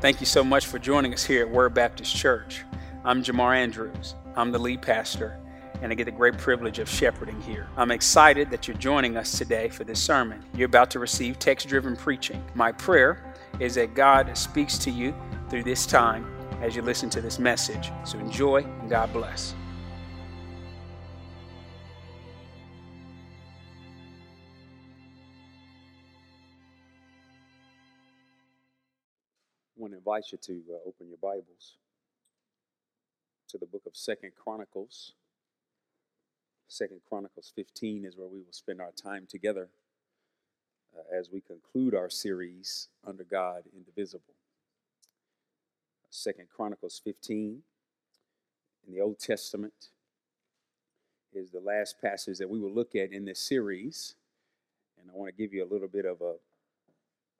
Thank you so much for joining us here at Word Baptist Church. I'm Jamar Andrews. I'm the lead pastor, and I get the great privilege of shepherding here. I'm excited that you're joining us today for this sermon. You're about to receive text driven preaching. My prayer is that God speaks to you through this time as you listen to this message. So enjoy, and God bless. Invite you to uh, open your Bibles to the book of Second Chronicles. Second Chronicles 15 is where we will spend our time together uh, as we conclude our series under God Indivisible. Second Chronicles 15 in the Old Testament is the last passage that we will look at in this series, and I want to give you a little bit of a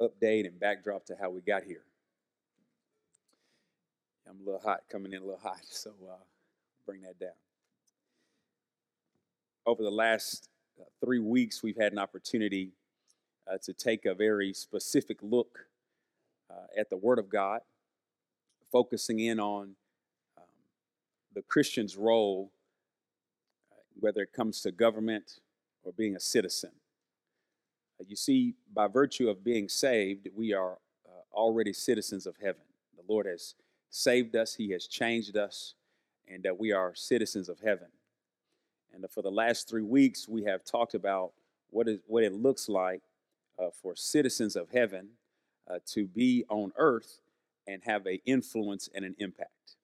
update and backdrop to how we got here. I'm a little hot, coming in a little hot, so uh, bring that down. Over the last uh, three weeks, we've had an opportunity uh, to take a very specific look uh, at the Word of God, focusing in on um, the Christian's role, uh, whether it comes to government or being a citizen. Uh, you see, by virtue of being saved, we are already citizens of heaven. The Lord has saved us, He has changed us, and that we are citizens of heaven. And for the last three weeks, we have talked about what, is, what it looks like uh, for citizens of heaven uh, to be on earth and have an influence and an impact.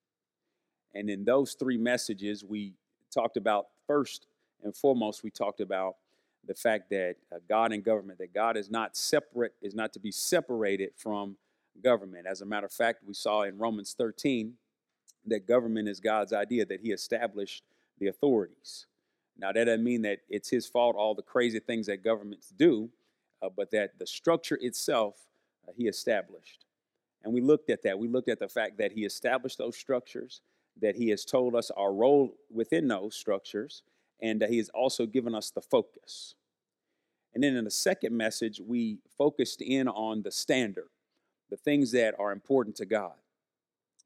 And in those three messages, we talked about first and foremost, we talked about the fact that uh, God and government, that God is not separate, is not to be separated from government. As a matter of fact, we saw in Romans 13 that government is God's idea, that He established the authorities. Now, that doesn't mean that it's His fault, all the crazy things that governments do, uh, but that the structure itself uh, He established. And we looked at that. We looked at the fact that He established those structures, that He has told us our role within those structures, and that He has also given us the focus. And then in the second message, we focused in on the standard the things that are important to God.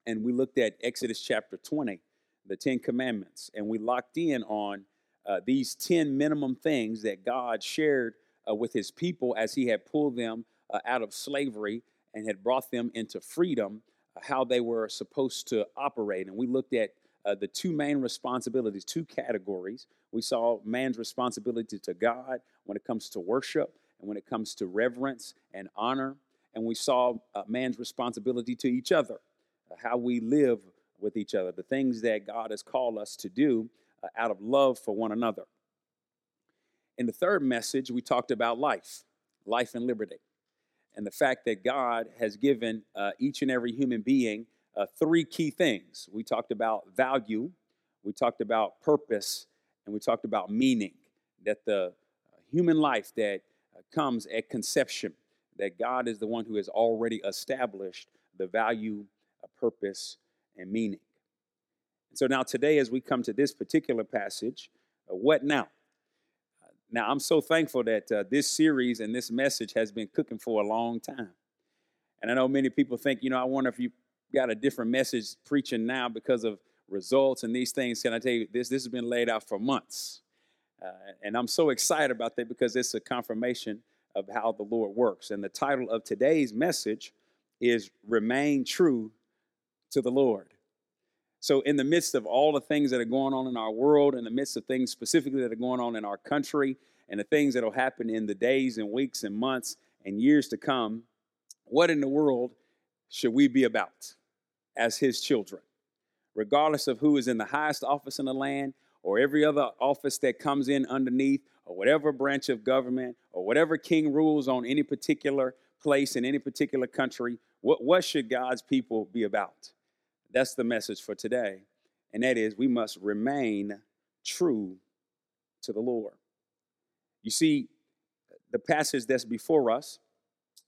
And we looked at Exodus chapter 20, the Ten Commandments, and we locked in on uh, these 10 minimum things that God shared uh, with his people as he had pulled them uh, out of slavery and had brought them into freedom, uh, how they were supposed to operate. And we looked at uh, the two main responsibilities, two categories. We saw man's responsibility to God when it comes to worship and when it comes to reverence and honor and we saw uh, man's responsibility to each other, uh, how we live with each other, the things that God has called us to do uh, out of love for one another. In the third message, we talked about life, life and liberty, and the fact that God has given uh, each and every human being uh, three key things. We talked about value, we talked about purpose, and we talked about meaning. That the uh, human life that comes at conception that God is the one who has already established the value, purpose, and meaning. And so now, today, as we come to this particular passage, uh, what now? Now, I'm so thankful that uh, this series and this message has been cooking for a long time. And I know many people think, you know, I wonder if you got a different message preaching now because of results and these things. Can I tell you, this, this has been laid out for months. Uh, and I'm so excited about that because it's a confirmation of how the Lord works. And the title of today's message is Remain True to the Lord. So, in the midst of all the things that are going on in our world, in the midst of things specifically that are going on in our country, and the things that will happen in the days and weeks and months and years to come, what in the world should we be about as His children? Regardless of who is in the highest office in the land or every other office that comes in underneath, or whatever branch of government or whatever king rules on any particular place in any particular country, what, what should God's people be about? That's the message for today. And that is, we must remain true to the Lord. You see, the passage that's before us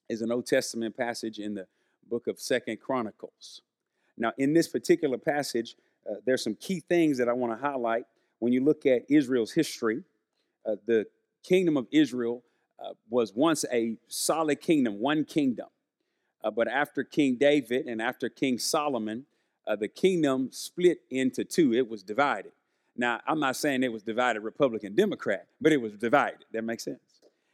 is an Old Testament passage in the book of Second Chronicles. Now, in this particular passage, uh, there's some key things that I want to highlight when you look at Israel's history uh, the kingdom of Israel uh, was once a solid kingdom, one kingdom. Uh, but after King David and after King Solomon, uh, the kingdom split into two. It was divided. Now, I'm not saying it was divided Republican Democrat, but it was divided. That makes sense.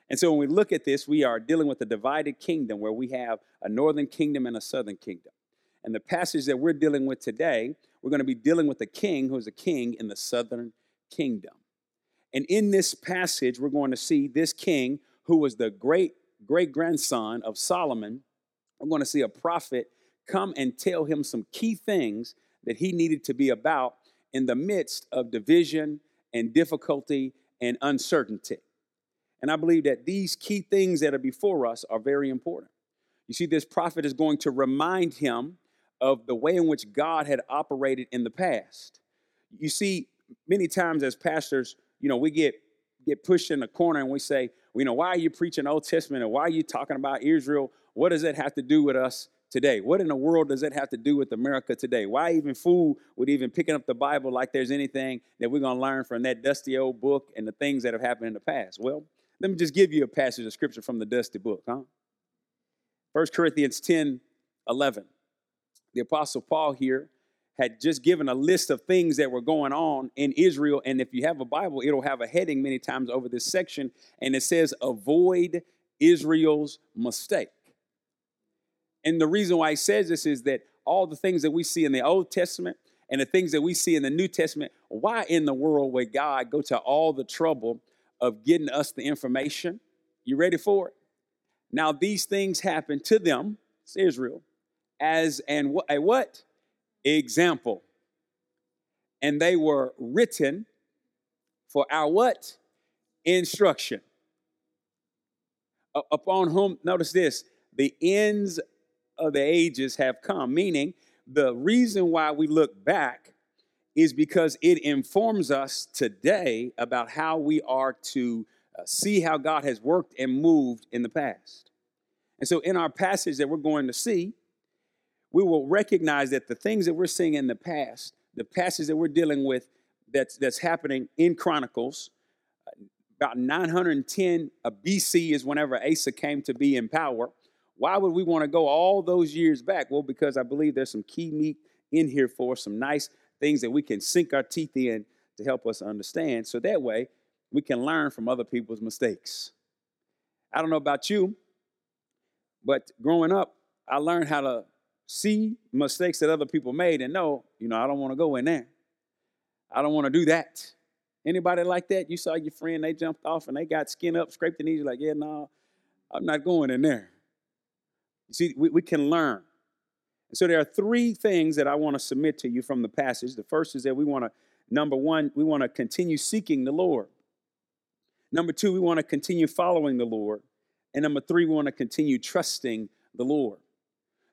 And so when we look at this, we are dealing with a divided kingdom where we have a northern kingdom and a southern kingdom. And the passage that we're dealing with today, we're going to be dealing with a king who is a king in the southern kingdom. And in this passage, we're going to see this king who was the great great grandson of Solomon. We're going to see a prophet come and tell him some key things that he needed to be about in the midst of division and difficulty and uncertainty. And I believe that these key things that are before us are very important. You see, this prophet is going to remind him of the way in which God had operated in the past. You see, many times as pastors, you know, we get get pushed in the corner and we say, you know, why are you preaching Old Testament and why are you talking about Israel? What does that have to do with us today? What in the world does it have to do with America today? Why even fool with even picking up the Bible like there's anything that we're going to learn from that dusty old book and the things that have happened in the past? Well, let me just give you a passage of scripture from the dusty book, huh? 1 Corinthians 10 11. The Apostle Paul here had just given a list of things that were going on in Israel. And if you have a Bible, it'll have a heading many times over this section, and it says, Avoid Israel's mistake. And the reason why he says this is that all the things that we see in the Old Testament and the things that we see in the New Testament, why in the world would God go to all the trouble of getting us the information? You ready for it? Now, these things happen to them, it's Israel, as and what, a what? Example. And they were written for our what? Instruction. upon whom, notice this, the ends of the ages have come, meaning the reason why we look back is because it informs us today about how we are to uh, see how God has worked and moved in the past. And so, in our passage that we're going to see, we will recognize that the things that we're seeing in the past, the passage that we're dealing with that's, that's happening in Chronicles, about 910 BC is whenever Asa came to be in power. Why would we want to go all those years back? Well, because I believe there's some key meat in here for some nice things that we can sink our teeth in to help us understand. So that way we can learn from other people's mistakes. I don't know about you, but growing up, I learned how to see mistakes that other people made and know, you know, I don't want to go in there. I don't want to do that. Anybody like that? You saw your friend, they jumped off and they got skin up, scraped the knees, like, yeah, no, I'm not going in there. You see, we, we can learn. And so there are three things that I want to submit to you from the passage. The first is that we want to, number one, we want to continue seeking the Lord. Number two, we want to continue following the Lord. And number three, we want to continue trusting the Lord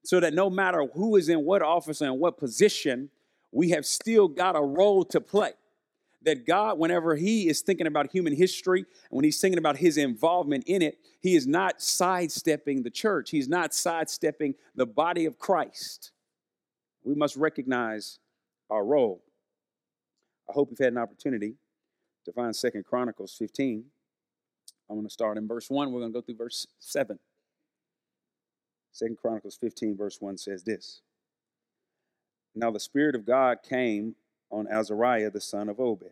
so that no matter who is in what office and what position, we have still got a role to play. That God, whenever He is thinking about human history and when He's thinking about His involvement in it, He is not sidestepping the church. He's not sidestepping the body of Christ. We must recognize our role. I hope you've had an opportunity to find Second Chronicles 15. I'm going to start in verse 1. We're going to go through verse 7. Second Chronicles 15, verse 1 says this Now the Spirit of God came on Azariah, the son of Obed.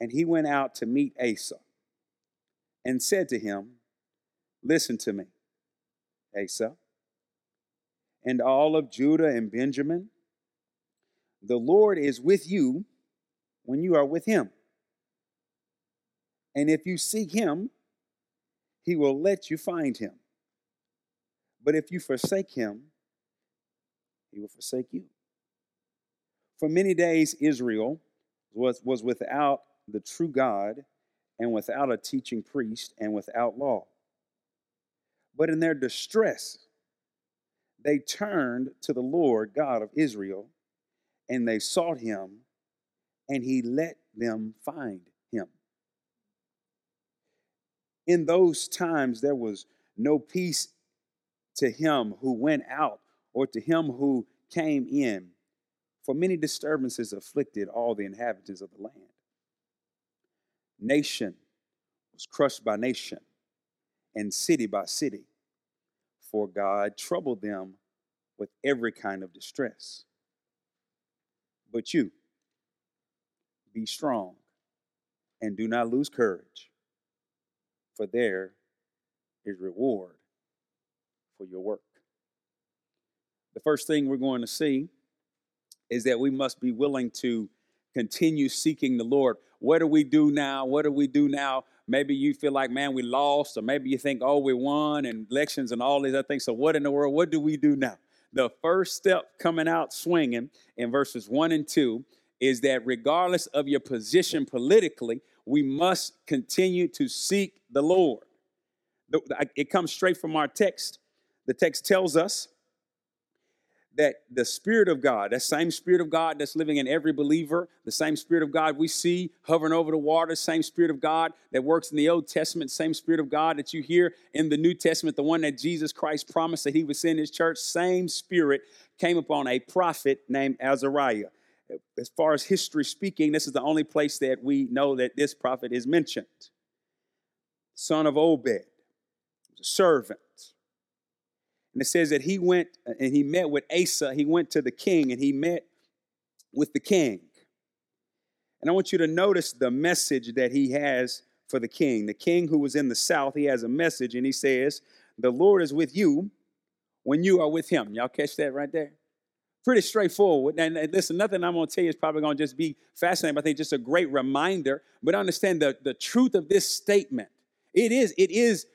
And he went out to meet Asa and said to him, Listen to me, Asa, and all of Judah and Benjamin. The Lord is with you when you are with him. And if you seek him, he will let you find him. But if you forsake him, he will forsake you. For many days, Israel was, was without the true God and without a teaching priest and without law. But in their distress, they turned to the Lord God of Israel and they sought him, and he let them find him. In those times, there was no peace to him who went out or to him who came in. For many disturbances afflicted all the inhabitants of the land. Nation was crushed by nation, and city by city. for God troubled them with every kind of distress. But you, be strong and do not lose courage, for there is reward for your work. The first thing we're going to see is that we must be willing to continue seeking the Lord. What do we do now? What do we do now? Maybe you feel like, man, we lost, or maybe you think, oh, we won and elections and all these other things. So, what in the world? What do we do now? The first step coming out swinging in verses one and two is that regardless of your position politically, we must continue to seek the Lord. It comes straight from our text. The text tells us that the Spirit of God, that same Spirit of God that's living in every believer, the same Spirit of God we see hovering over the water, same Spirit of God that works in the Old Testament, same Spirit of God that you hear in the New Testament, the one that Jesus Christ promised that he would send his church, same Spirit came upon a prophet named Azariah. As far as history speaking, this is the only place that we know that this prophet is mentioned. Son of Obed, a servant and it says that he went uh, and he met with Asa. He went to the king and he met with the king. And I want you to notice the message that he has for the king. The king who was in the south, he has a message and he says, The Lord is with you when you are with him. Y'all catch that right there? Pretty straightforward. And listen, nothing I'm going to tell you is probably going to just be fascinating, but I think just a great reminder. But understand the, the truth of this statement. It is, it is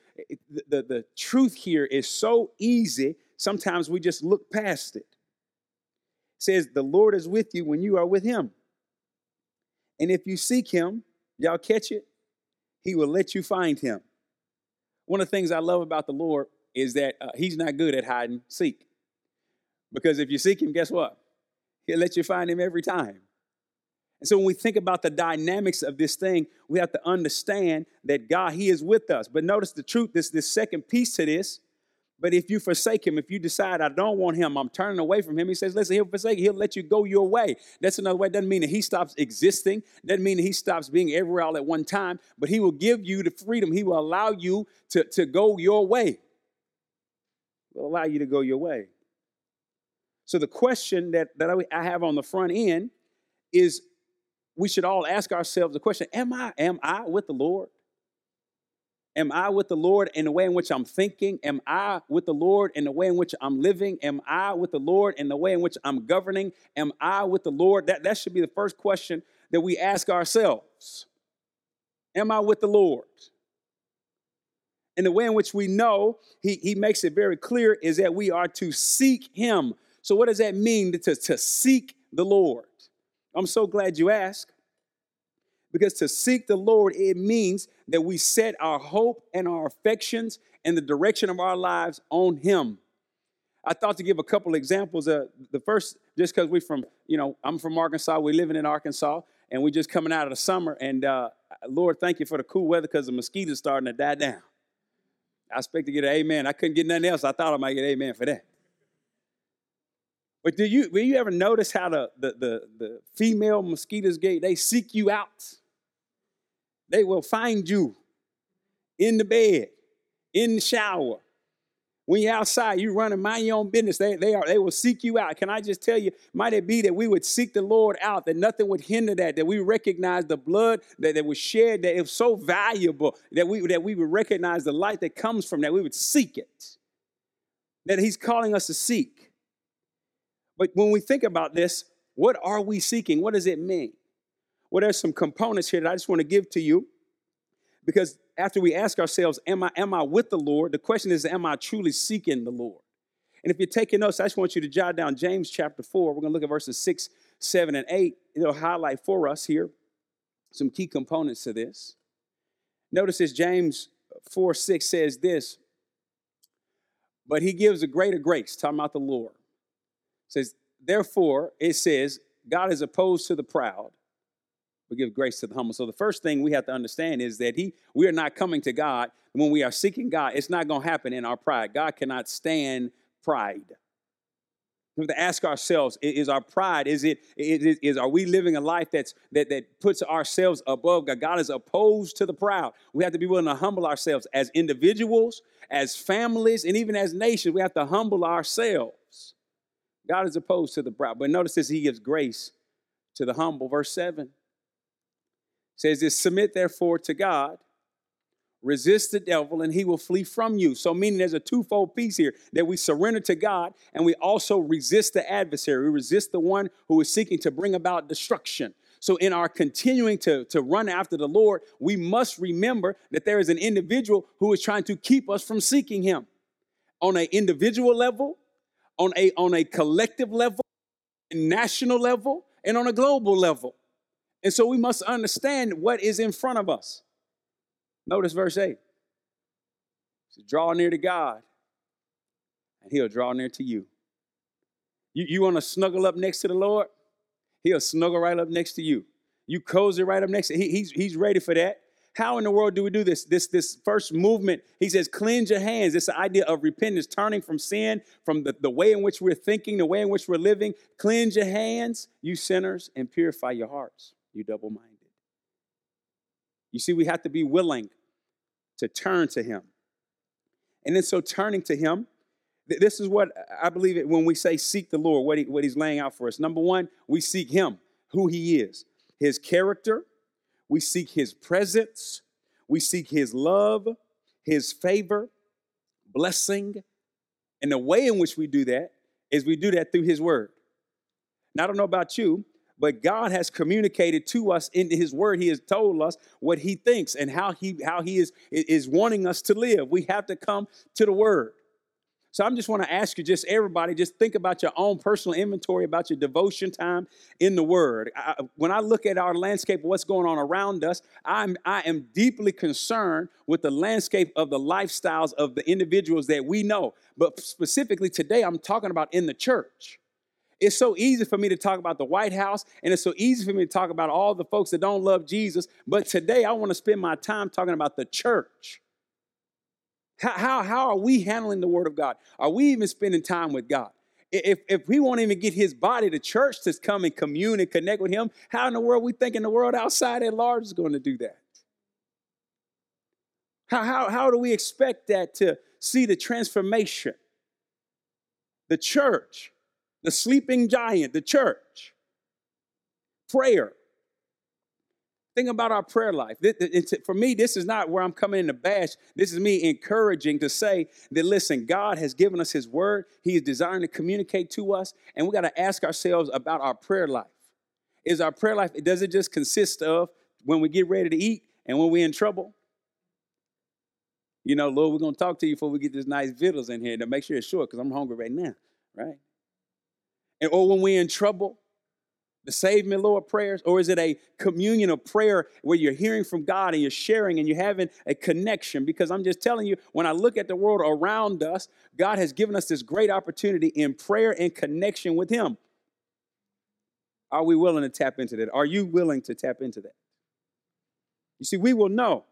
the, the, truth here is so easy, sometimes we just look past it. it. says, The Lord is with you when you are with Him. And if you seek Him, y'all catch it? He will let you find Him. One of the things I love about the Lord is that uh, He's not good at hide and seek. Because if you seek Him, guess what? He'll let you find Him every time. And so when we think about the dynamics of this thing, we have to understand that God, He is with us. But notice the truth, this, this second piece to this. But if you forsake him, if you decide I don't want him, I'm turning away from him, he says, listen, he'll forsake you, he'll let you go your way. That's another way. It doesn't mean that he stops existing, doesn't mean that he stops being everywhere all at one time, but he will give you the freedom. He will allow you to, to go your way. Will allow you to go your way. So the question that, that I have on the front end is we should all ask ourselves the question Am I, am I with the Lord? Am I with the Lord in the way in which I'm thinking? Am I with the Lord in the way in which I'm living? Am I with the Lord in the way in which I'm governing? Am I with the Lord? That, that should be the first question that we ask ourselves. Am I with the Lord? And the way in which we know, he, he makes it very clear, is that we are to seek Him. So, what does that mean to, to seek the Lord? I'm so glad you asked. Because to seek the Lord, it means that we set our hope and our affections and the direction of our lives on Him. I thought to give a couple examples. Uh, the first, just because we're from, you know, I'm from Arkansas, we're living in Arkansas, and we're just coming out of the summer. And uh, Lord, thank you for the cool weather because the mosquitoes starting to die down. I expect to get an amen. I couldn't get nothing else. I thought I might get amen for that. But do you will you ever notice how the, the, the, the female mosquitoes get they seek you out? They will find you in the bed, in the shower. When you're outside, you run and mind your own business. They, they are they will seek you out. Can I just tell you, might it be that we would seek the Lord out, that nothing would hinder that, that we recognize the blood that, that was shed, that was so valuable, that we that we would recognize the light that comes from that, we would seek it. That He's calling us to seek. But when we think about this, what are we seeking? What does it mean? Well, there's some components here that I just want to give to you because after we ask ourselves, am I, am I with the Lord? The question is, am I truly seeking the Lord? And if you're taking notes, I just want you to jot down James chapter 4. We're going to look at verses 6, 7, and 8. It'll highlight for us here some key components to this. Notice this James 4 6 says this, but he gives a greater grace, talking about the Lord says, therefore, it says, God is opposed to the proud, but give grace to the humble. So the first thing we have to understand is that He we are not coming to God when we are seeking God, it's not going to happen in our pride. God cannot stand pride. We have to ask ourselves: Is our pride? Is it? Is, is are we living a life that's that that puts ourselves above God? God is opposed to the proud. We have to be willing to humble ourselves as individuals, as families, and even as nations. We have to humble ourselves. God is opposed to the proud. But notice this: He gives grace to the humble. Verse seven says this: Submit therefore to God resist the devil and he will flee from you. So, meaning there's a twofold piece here that we surrender to God and we also resist the adversary. We resist the one who is seeking to bring about destruction. So, in our continuing to, to run after the Lord, we must remember that there is an individual who is trying to keep us from seeking him on an individual level, on a, on a collective level, national level, and on a global level. And so we must understand what is in front of us. Notice verse 8. Says, draw near to God, and he'll draw near to you. You, you want to snuggle up next to the Lord? He'll snuggle right up next to you. You cozy right up next to he, he's, he's ready for that. How in the world do we do this? This this first movement, he says, cleanse your hands. This idea of repentance, turning from sin, from the, the way in which we're thinking, the way in which we're living. Cleanse your hands, you sinners, and purify your hearts, you double minded. You see, we have to be willing to turn to Him. And then, so turning to Him, this is what I believe it when we say seek the Lord, what, he, what He's laying out for us. Number one, we seek Him, who He is, His character, we seek His presence, we seek His love, His favor, blessing. And the way in which we do that is we do that through His Word. Now, I don't know about you, but God has communicated to us in his word. He has told us what he thinks and how he how he is is wanting us to live. We have to come to the word. So I'm just want to ask you, just everybody, just think about your own personal inventory about your devotion time in the Word. I, when I look at our landscape, what's going on around us, I'm I am deeply concerned with the landscape of the lifestyles of the individuals that we know. But specifically today, I'm talking about in the church. It's so easy for me to talk about the White House, and it's so easy for me to talk about all the folks that don't love Jesus. But today, I want to spend my time talking about the church. How, how, are we handling the Word of God? Are we even spending time with God? If, if we won't even get his body, the church, to come and commune and connect with him, how in the world we thinking the world outside at large is going to do that? How, how, how do we expect that to see the transformation? The church the sleeping giant, the church. Prayer. Think about our prayer life. For me, this is not where I'm coming in to bash. This is me encouraging to say that, listen, God has given us His word. He is desiring to communicate to us, and we got to ask ourselves about our prayer life. Is our prayer life, does it just consist of when we get ready to eat and when we're in trouble? You know, Lord, we're going to talk to you before we get this nice vittles in here to make sure it's short because I'm hungry right now, right? And, or when we're in trouble, the Save Me Lord prayers? Or is it a communion of prayer where you're hearing from God and you're sharing and you're having a connection? Because I'm just telling you, when I look at the world around us, God has given us this great opportunity in prayer and connection with Him. Are we willing to tap into that? Are you willing to tap into that? You see, we will know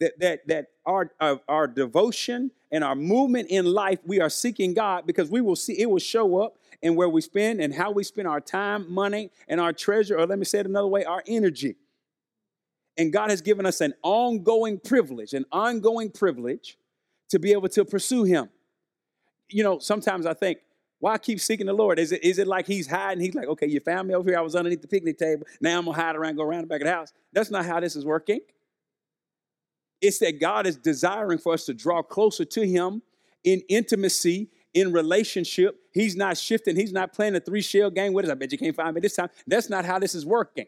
that that that our our devotion and our movement in life, we are seeking God because we will see it will show up in where we spend and how we spend our time, money, and our treasure, or let me say it another way, our energy. And God has given us an ongoing privilege, an ongoing privilege to be able to pursue Him. You know, sometimes I think, why keep seeking the Lord? Is it, is it like He's hiding? He's like, okay, you found me over here. I was underneath the picnic table. Now I'm going to hide around, go around the back of the house. That's not how this is working. It's that God is desiring for us to draw closer to Him in intimacy, in relationship. He's not shifting. He's not playing a three shell game with us. I bet you can't find me this time. That's not how this is working.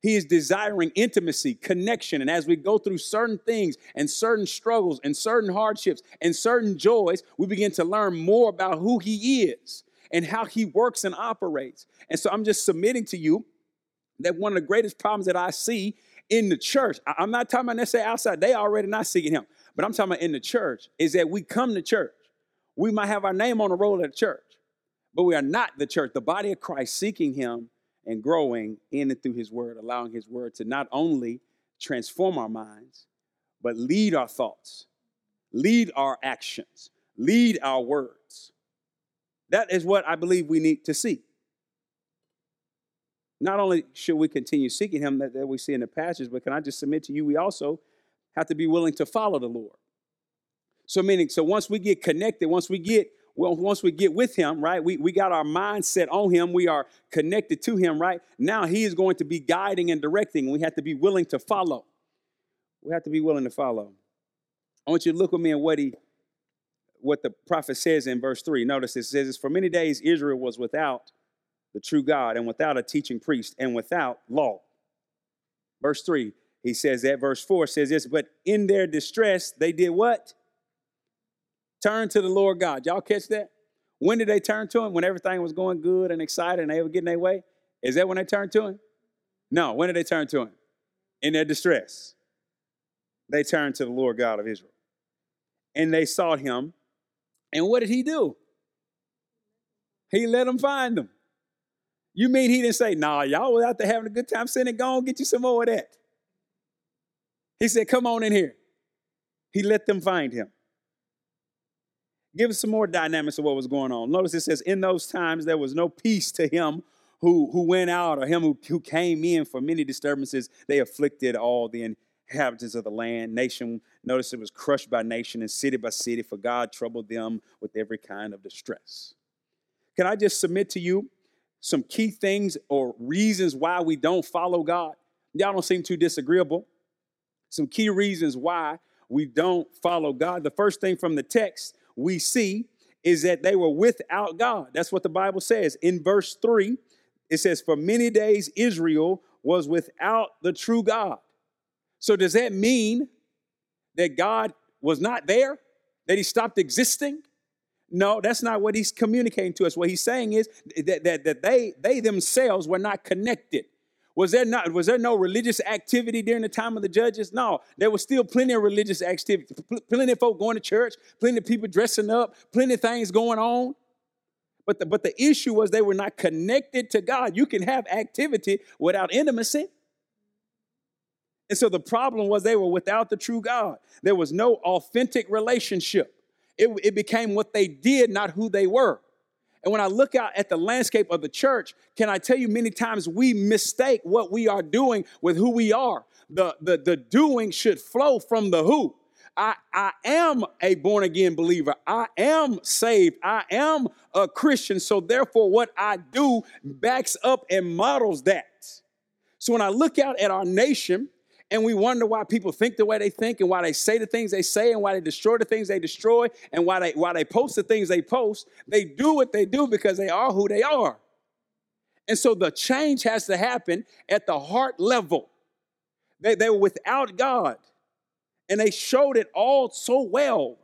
He is desiring intimacy, connection. And as we go through certain things and certain struggles and certain hardships and certain joys, we begin to learn more about who He is and how He works and operates. And so I'm just submitting to you that one of the greatest problems that I see in the church, I'm not talking about necessarily outside, they already not seeking Him, but I'm talking about in the church, is that we come to church we might have our name on the roll at church, but we are not the church, the body of Christ, seeking Him and growing in and through His Word, allowing His Word to not only transform our minds, but lead our thoughts, lead our actions, lead our words. That is what I believe we need to see. Not only should we continue seeking Him that, that we see in the passage, but can I just submit to you, we also have to be willing to follow the Lord. So, meaning, so once we get connected, once we get well, once we get with him, right, we, we got our mindset on him, we are connected to him, right? Now he is going to be guiding and directing. We have to be willing to follow. We have to be willing to follow. I want you to look with me at what he what the prophet says in verse 3. Notice it says, For many days Israel was without the true God and without a teaching priest and without law. Verse 3, he says that. Verse 4 says this, but in their distress, they did what? Turn to the Lord God. Y'all catch that? When did they turn to him? When everything was going good and excited and they were getting their way? Is that when they turned to him? No. When did they turn to him? In their distress. They turned to the Lord God of Israel. And they sought him. And what did he do? He let them find them. You mean he didn't say, nah, y'all was out there having a good time sinning, go on, get you some more of that. He said, come on in here. He let them find him. Give us some more dynamics of what was going on. Notice it says, in those times there was no peace to him who, who went out or him who, who came in for many disturbances. They afflicted all the inhabitants of the land. Nation, notice it was crushed by nation and city by city, for God troubled them with every kind of distress. Can I just submit to you some key things or reasons why we don't follow God? Y'all don't seem too disagreeable. Some key reasons why we don't follow God. The first thing from the text we see is that they were without God. That's what the Bible says. In verse 3, it says, For many days Israel was without the true God. So, does that mean that God was not there? That he stopped existing? No, that's not what he's communicating to us. What he's saying is that, that, that they, they themselves were not connected. Was there not was there no religious activity during the time of the judges? No, there was still plenty of religious activity, plenty of folk going to church, plenty of people dressing up, plenty of things going on. But the, but the issue was they were not connected to God. You can have activity without intimacy. And so the problem was they were without the true God. There was no authentic relationship. It, it became what they did, not who they were. And when I look out at the landscape of the church, can I tell you many times we mistake what we are doing with who we are? The, the, the doing should flow from the who. I, I am a born again believer. I am saved. I am a Christian. So, therefore, what I do backs up and models that. So, when I look out at our nation, and we wonder why people think the way they think and why they say the things they say and why they destroy the things they destroy and why they why they post the things they post. They do what they do because they are who they are. And so the change has to happen at the heart level. They, they were without God. And they showed it all so well.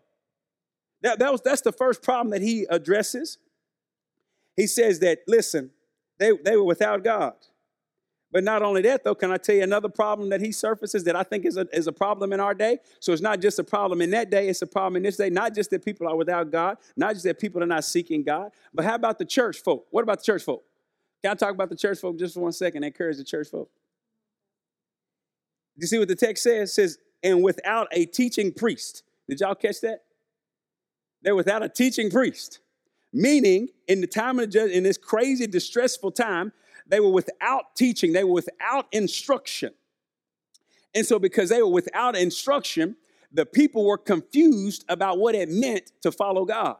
That, that was that's the first problem that he addresses. He says that, listen, they, they were without God. But not only that, though, can I tell you another problem that he surfaces that I think is a, is a problem in our day? So it's not just a problem in that day, it's a problem in this day. Not just that people are without God, not just that people are not seeking God, but how about the church folk? What about the church folk? Can I talk about the church folk just for one second? Encourage the church folk. Do you see what the text says? It says, and without a teaching priest. Did y'all catch that? They're without a teaching priest. Meaning, in the time of the judge, in this crazy, distressful time, they were without teaching, they were without instruction. And so, because they were without instruction, the people were confused about what it meant to follow God.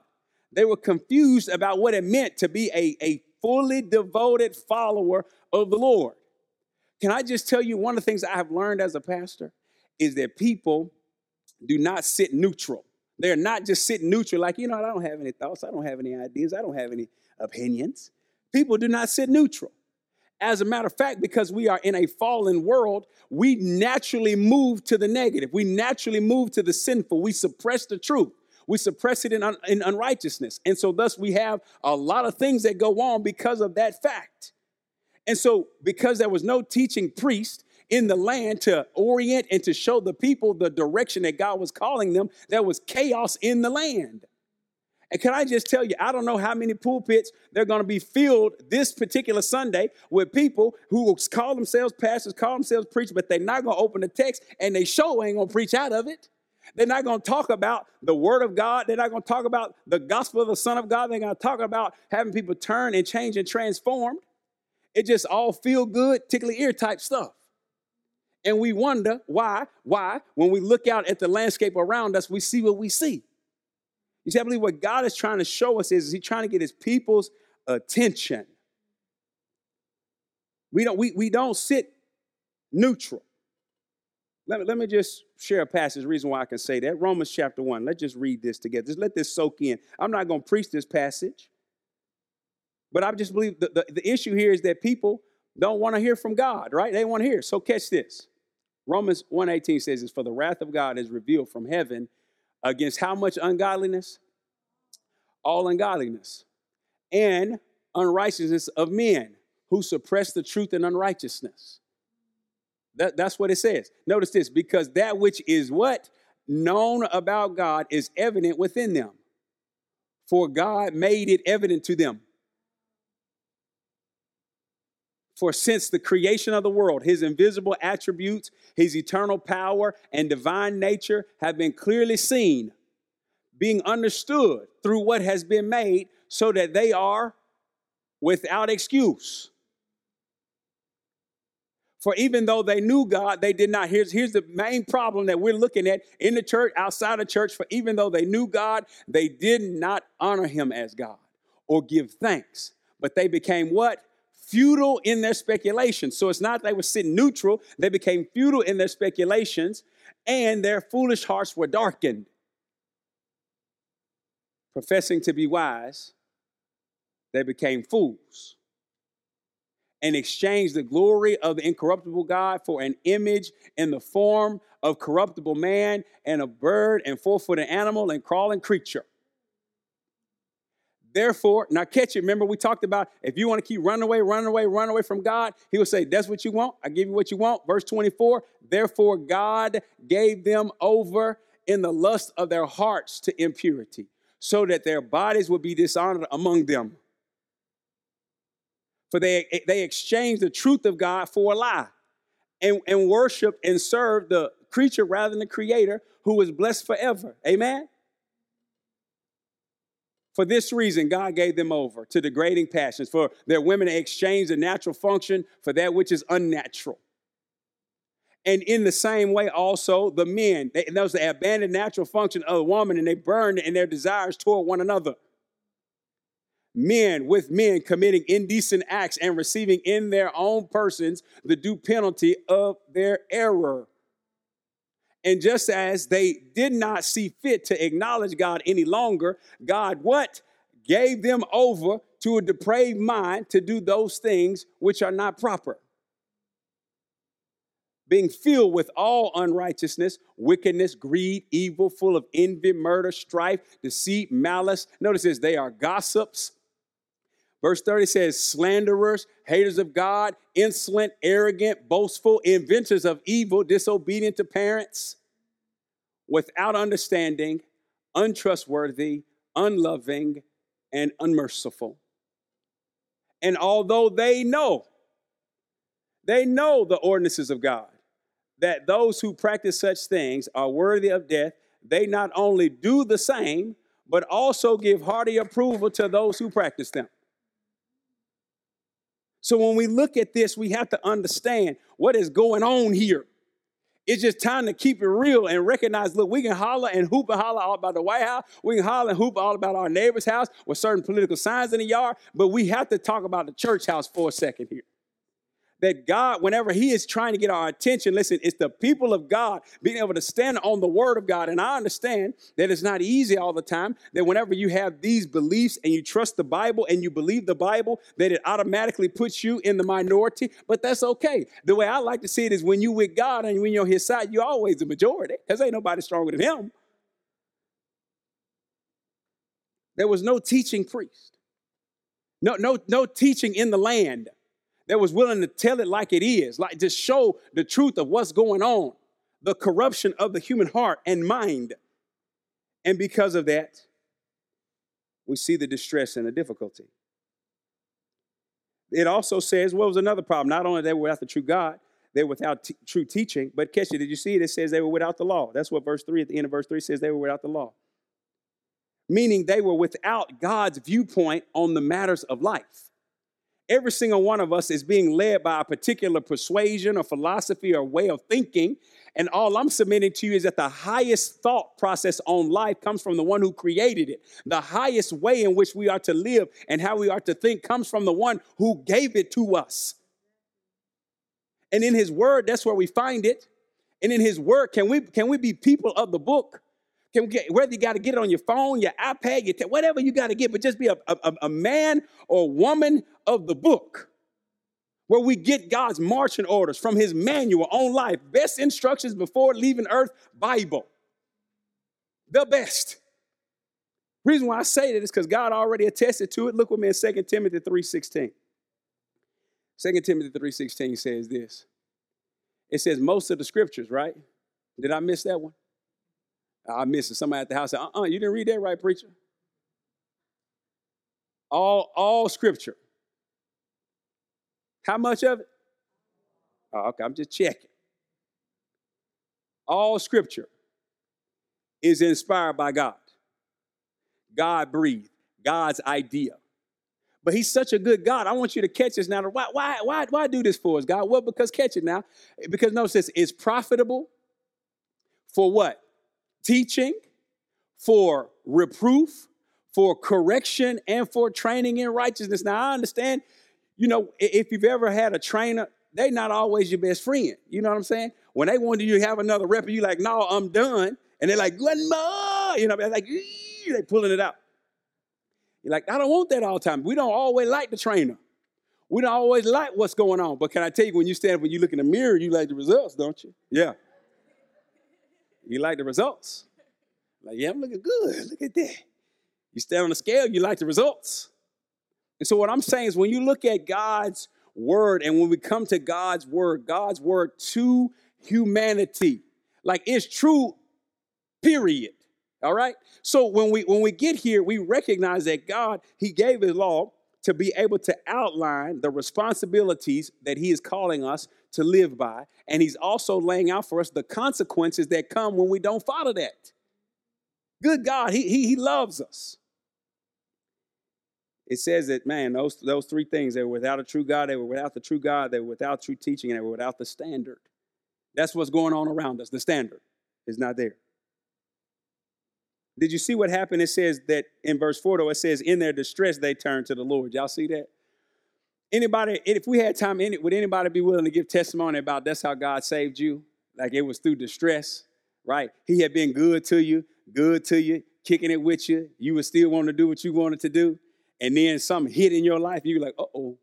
They were confused about what it meant to be a, a fully devoted follower of the Lord. Can I just tell you one of the things I have learned as a pastor is that people do not sit neutral. They're not just sitting neutral, like, you know, I don't have any thoughts, I don't have any ideas, I don't have any opinions. People do not sit neutral. As a matter of fact, because we are in a fallen world, we naturally move to the negative. We naturally move to the sinful. We suppress the truth. We suppress it in, un- in unrighteousness. And so, thus, we have a lot of things that go on because of that fact. And so, because there was no teaching priest in the land to orient and to show the people the direction that God was calling them, there was chaos in the land. And can I just tell you, I don't know how many pulpits they're going to be filled this particular Sunday with people who call themselves pastors, call themselves preachers, but they're not going to open the text and they show ain't going to preach out of it. They're not going to talk about the Word of God. They're not going to talk about the gospel of the Son of God. They're going to talk about having people turn and change and transformed. It just all feel good, tickly ear type stuff. And we wonder why, why, when we look out at the landscape around us, we see what we see. You see, I believe what God is trying to show us is, is He's trying to get His people's attention. We don't, we, we don't sit neutral. Let me, let me just share a passage, reason why I can say that. Romans chapter 1. Let's just read this together. Just let this soak in. I'm not going to preach this passage, but I just believe the, the, the issue here is that people don't want to hear from God, right? They want to hear. So catch this. Romans 1:18 says this, for the wrath of God is revealed from heaven against how much ungodliness? All ungodliness and unrighteousness of men who suppress the truth and unrighteousness. That, that's what it says. Notice this because that which is what? Known about God is evident within them. For God made it evident to them. For since the creation of the world, his invisible attributes, his eternal power, and divine nature have been clearly seen, being understood through what has been made, so that they are without excuse. For even though they knew God, they did not. Here's, here's the main problem that we're looking at in the church, outside of church. For even though they knew God, they did not honor him as God or give thanks. But they became what? Futile in their speculations. So it's not they were sitting neutral, they became futile in their speculations, and their foolish hearts were darkened. Professing to be wise, they became fools and exchanged the glory of the incorruptible God for an image in the form of corruptible man and a bird and four footed animal and crawling creature. Therefore, now catch it. Remember, we talked about if you want to keep running away, running away, running away from God, He will say, That's what you want. I give you what you want. Verse 24, therefore, God gave them over in the lust of their hearts to impurity, so that their bodies would be dishonored among them for they, they exchanged the truth of God for a lie and, and worship and serve the creature rather than the creator who is blessed forever. Amen? For this reason, God gave them over to degrading passions, for their women to exchange the natural function for that which is unnatural. And in the same way, also, the men, they, those they abandoned natural function of the woman and they burned in their desires toward one another men with men committing indecent acts and receiving in their own persons the due penalty of their error. And just as they did not see fit to acknowledge God any longer, God what? Gave them over to a depraved mind to do those things which are not proper. Being filled with all unrighteousness, wickedness, greed, evil, full of envy, murder, strife, deceit, malice. Notice this they are gossips Verse 30 says, slanderers, haters of God, insolent, arrogant, boastful, inventors of evil, disobedient to parents, without understanding, untrustworthy, unloving, and unmerciful. And although they know, they know the ordinances of God, that those who practice such things are worthy of death, they not only do the same, but also give hearty approval to those who practice them. So when we look at this, we have to understand what is going on here. It's just time to keep it real and recognize look, we can holler and hoop and holler all about the White House. We can holler and hoop all about our neighbor's house with certain political signs in the yard, but we have to talk about the church house for a second here that God, whenever He is trying to get our attention, listen, it's the people of God being able to stand on the Word of God. And I understand that it's not easy all the time, that whenever you have these beliefs and you trust the Bible and you believe the Bible, that it automatically puts you in the minority, but that's okay. The way I like to see it is when you with God and when you're on His side, you're always the majority, because ain't nobody stronger than Him. There was no teaching priest. No, no, no teaching in the land that was willing to tell it like it is, like just show the truth of what's going on, the corruption of the human heart and mind. And because of that, we see the distress and the difficulty. It also says, what was another problem? Not only they were without the true God, they were without t- true teaching. But catch it, did you see it? It says they were without the law. That's what verse 3 at the end of verse 3 says they were without the law. Meaning they were without God's viewpoint on the matters of life. Every single one of us is being led by a particular persuasion or philosophy or way of thinking. And all I'm submitting to you is that the highest thought process on life comes from the one who created it. The highest way in which we are to live and how we are to think comes from the one who gave it to us. And in his word, that's where we find it. And in his word, can we can we be people of the book? Can get, whether you got to get it on your phone, your iPad, your t- whatever you got to get, but just be a, a, a man or woman of the book where we get God's marching orders from his manual on life, best instructions before leaving earth, Bible. The best. Reason why I say that is because God already attested to it. Look with me in 2 Timothy 3.16. 2 Timothy 3.16 says this. It says most of the scriptures, right? Did I miss that one? I missed it. Somebody at the house said, uh-uh, you didn't read that right, preacher. All, all scripture. How much of it? Oh, okay, I'm just checking. All scripture is inspired by God. God breathed, God's idea. But he's such a good God. I want you to catch this now. Why, why, why, why do this for us, God? Well, because catch it now. Because notice this, it's profitable for what? Teaching, for reproof, for correction, and for training in righteousness. Now, I understand, you know, if you've ever had a trainer, they're not always your best friend. You know what I'm saying? When they want you to have another rep, you like, no, I'm done. And they're like, one more. You know, they're like, they're pulling it out. You're like, I don't want that all the time. We don't always like the trainer. We don't always like what's going on. But can I tell you, when you stand and you look in the mirror, you like the results, don't you? Yeah. You like the results. Like, yeah, I'm looking good. Look at that. You stand on the scale, you like the results. And so, what I'm saying is, when you look at God's word and when we come to God's word, God's word to humanity, like it's true, period. All right? So when we when we get here, we recognize that God, He gave His law to be able to outline the responsibilities that He is calling us to live by. And He's also laying out for us the consequences that come when we don't follow that. Good God, He, he, he loves us. It says that, man, those, those three things, they were without a true God, they were without the true God, they were without true teaching, and they were without the standard. That's what's going on around us. The standard is not there. Did you see what happened? It says that in verse 4, though, it says, in their distress, they turned to the Lord. Y'all see that? Anybody, if we had time, in it, would anybody be willing to give testimony about that's how God saved you? Like it was through distress, right? He had been good to you, good to you, kicking it with you. You would still want to do what you wanted to do. And then something hit in your life, you're like, uh oh.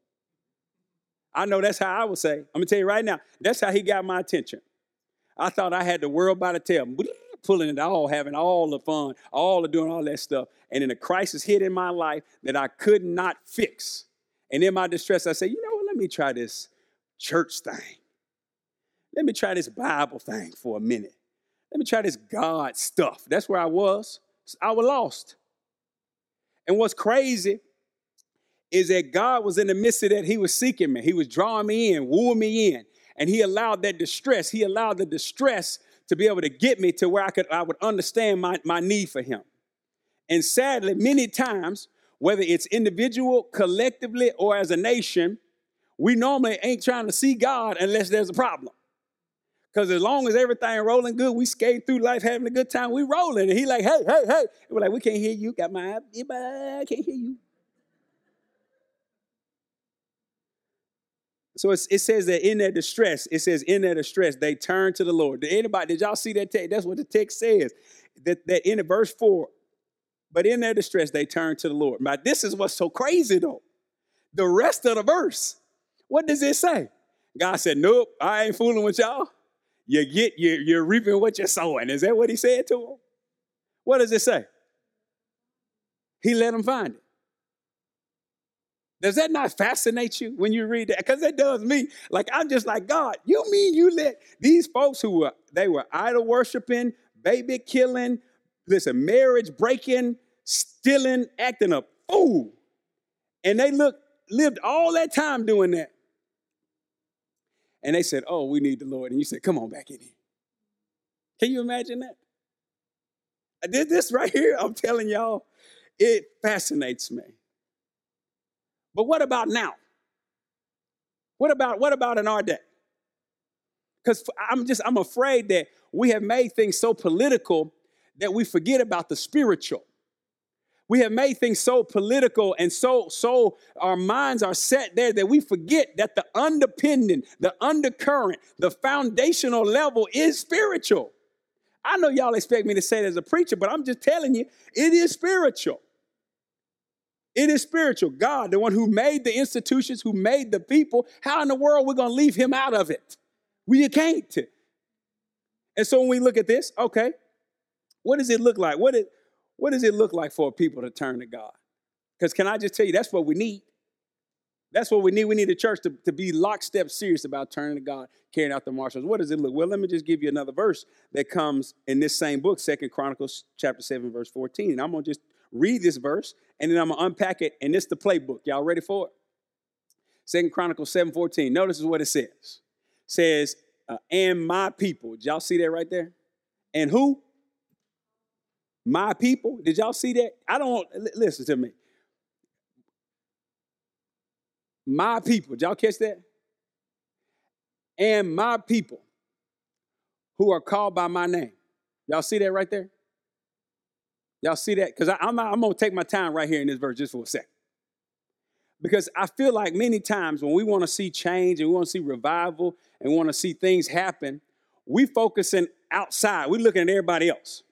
I know that's how I would say. I'm gonna tell you right now, that's how he got my attention. I thought I had the world by the tail pulling it all, having all the fun, all of doing all that stuff. And then a crisis hit in my life that I could not fix. And in my distress, I said, you know what, let me try this church thing. Let me try this Bible thing for a minute. Let me try this God stuff. That's where I was. I was lost. And what's crazy is that God was in the midst of that. He was seeking me. He was drawing me in, wooing me in. And he allowed that distress, he allowed the distress to be able to get me to where I could I would understand my, my need for him. And sadly, many times, whether it's individual, collectively, or as a nation, we normally ain't trying to see God unless there's a problem. Because as long as everything rolling good, we skate through life having a good time, we rolling. And he like, hey, hey, hey. And we're like, we can't hear you. Got my, I can't hear you. So it says that in their distress, it says in their distress, they turn to the Lord. Did anybody, did y'all see that text? That's what the text says. That, that in verse 4, but in their distress, they turn to the Lord. Now, this is what's so crazy though. The rest of the verse, what does it say? God said, Nope, I ain't fooling with y'all. You get, you're, you're reaping what you're sowing. Is that what he said to them? What does it say? He let them find it. Does that not fascinate you when you read that? Because it does me. Like I'm just like, God, you mean you let these folks who were they were idol worshiping, baby killing, listen, marriage breaking, stealing, acting a fool. And they look lived all that time doing that. and they said, Oh, we need the Lord. And you said, Come on back in here. Can you imagine that? I did this right here. I'm telling y'all, it fascinates me. But what about now? What about what about in our day? Because I'm just I'm afraid that we have made things so political that we forget about the spiritual. We have made things so political and so so our minds are set there that we forget that the underpinning, the undercurrent, the foundational level is spiritual. I know y'all expect me to say it as a preacher, but I'm just telling you, it is spiritual. It is spiritual. God, the one who made the institutions, who made the people, how in the world we're going to leave him out of it? We can't. And so when we look at this, okay, what does it look like? What, it, what does it look like for people to turn to God? Because can I just tell you, that's what we need. That's what we need. We need a church to, to be lockstep serious about turning to God, carrying out the marshals. What does it look? Well, let me just give you another verse that comes in this same book, Second Chronicles chapter 7, verse 14. And I'm gonna just read this verse and then I'm gonna unpack it, and it's the playbook. Y'all ready for it? Second Chronicles 7 14. Notice what it says. It says, uh, and my people. Did y'all see that right there? And who? My people. Did y'all see that? I don't listen to me. My people. Did y'all catch that? And my people who are called by my name. Y'all see that right there? Y'all see that? Because I'm, I'm going to take my time right here in this verse just for a second. Because I feel like many times when we want to see change and we want to see revival and we want to see things happen, we focusing outside. We looking at everybody else.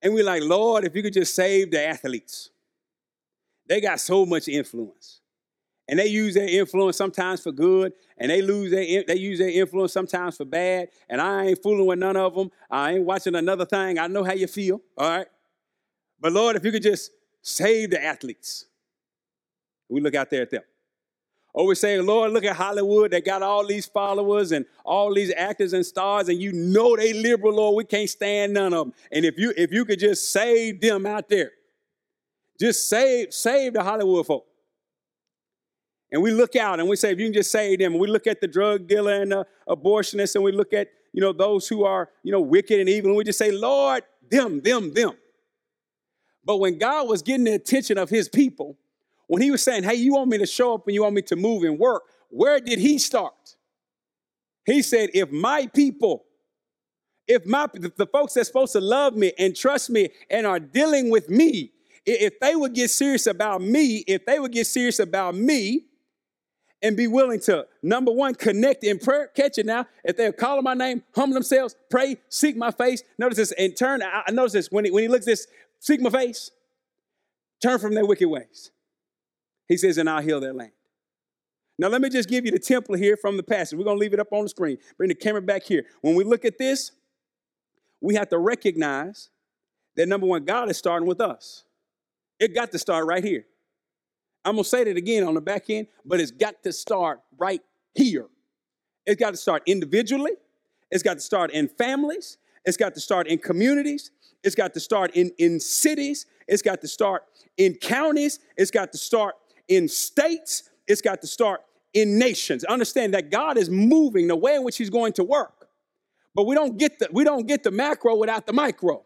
And we're like, Lord, if you could just save the athletes. They got so much influence. And they use their influence sometimes for good, and they lose their they use their influence sometimes for bad. And I ain't fooling with none of them. I ain't watching another thing. I know how you feel, all right? But Lord, if you could just save the athletes. We look out there at them. Or we say, Lord, look at Hollywood. They got all these followers and all these actors and stars, and you know they liberal, Lord. We can't stand none of them. And if you if you could just save them out there, just save save the Hollywood folk. And we look out and we say, if you can just save them, and we look at the drug dealer and the abortionist, and we look at you know those who are you know wicked and evil, and we just say, Lord, them, them, them. But when God was getting the attention of His people, when he was saying, Hey, you want me to show up and you want me to move and work, where did he start? He said, If my people, if my the folks that's supposed to love me and trust me and are dealing with me, if they would get serious about me, if they would get serious about me and be willing to, number one, connect in prayer, catch it now. If they're calling my name, humble themselves, pray, seek my face. Notice this, and turn, I notice this, when he, when he looks this, seek my face, turn from their wicked ways. He says, and I'll heal their land. Now, let me just give you the template here from the passage. We're going to leave it up on the screen. Bring the camera back here. When we look at this, we have to recognize that number one, God is starting with us. It got to start right here. I'm going to say that again on the back end, but it's got to start right here. It's got to start individually, it's got to start in families, it's got to start in communities, it's got to start in, in cities, it's got to start in counties, it's got to start in states, it's got to start in nations. Understand that God is moving the way in which He's going to work. But we don't get the, we don't get the macro without the micro.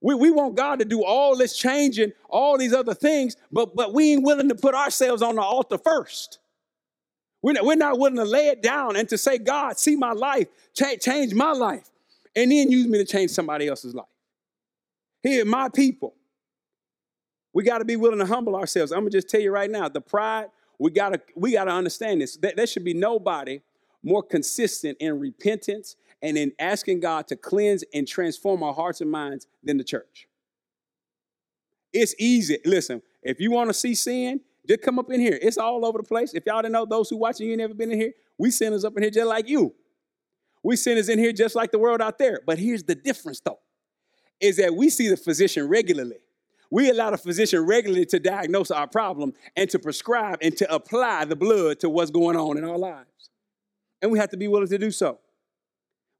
We, we want God to do all this changing, all these other things, but, but we ain't willing to put ourselves on the altar first. We're not, we're not willing to lay it down and to say, God, see my life, change, change my life, and then use me to change somebody else's life. Here, my people, we got to be willing to humble ourselves. I'm gonna just tell you right now, the pride, we gotta, we gotta understand this. There should be nobody more consistent in repentance and in asking God to cleanse and transform our hearts and minds than the church. It's easy. Listen, if you want to see sin, just come up in here. It's all over the place. If y'all didn't know, those who watching, you ain't never been in here, we sinners up in here just like you. We sinners in here just like the world out there. But here's the difference though, is that we see the physician regularly. We allow the physician regularly to diagnose our problem and to prescribe and to apply the blood to what's going on in our lives. And we have to be willing to do so.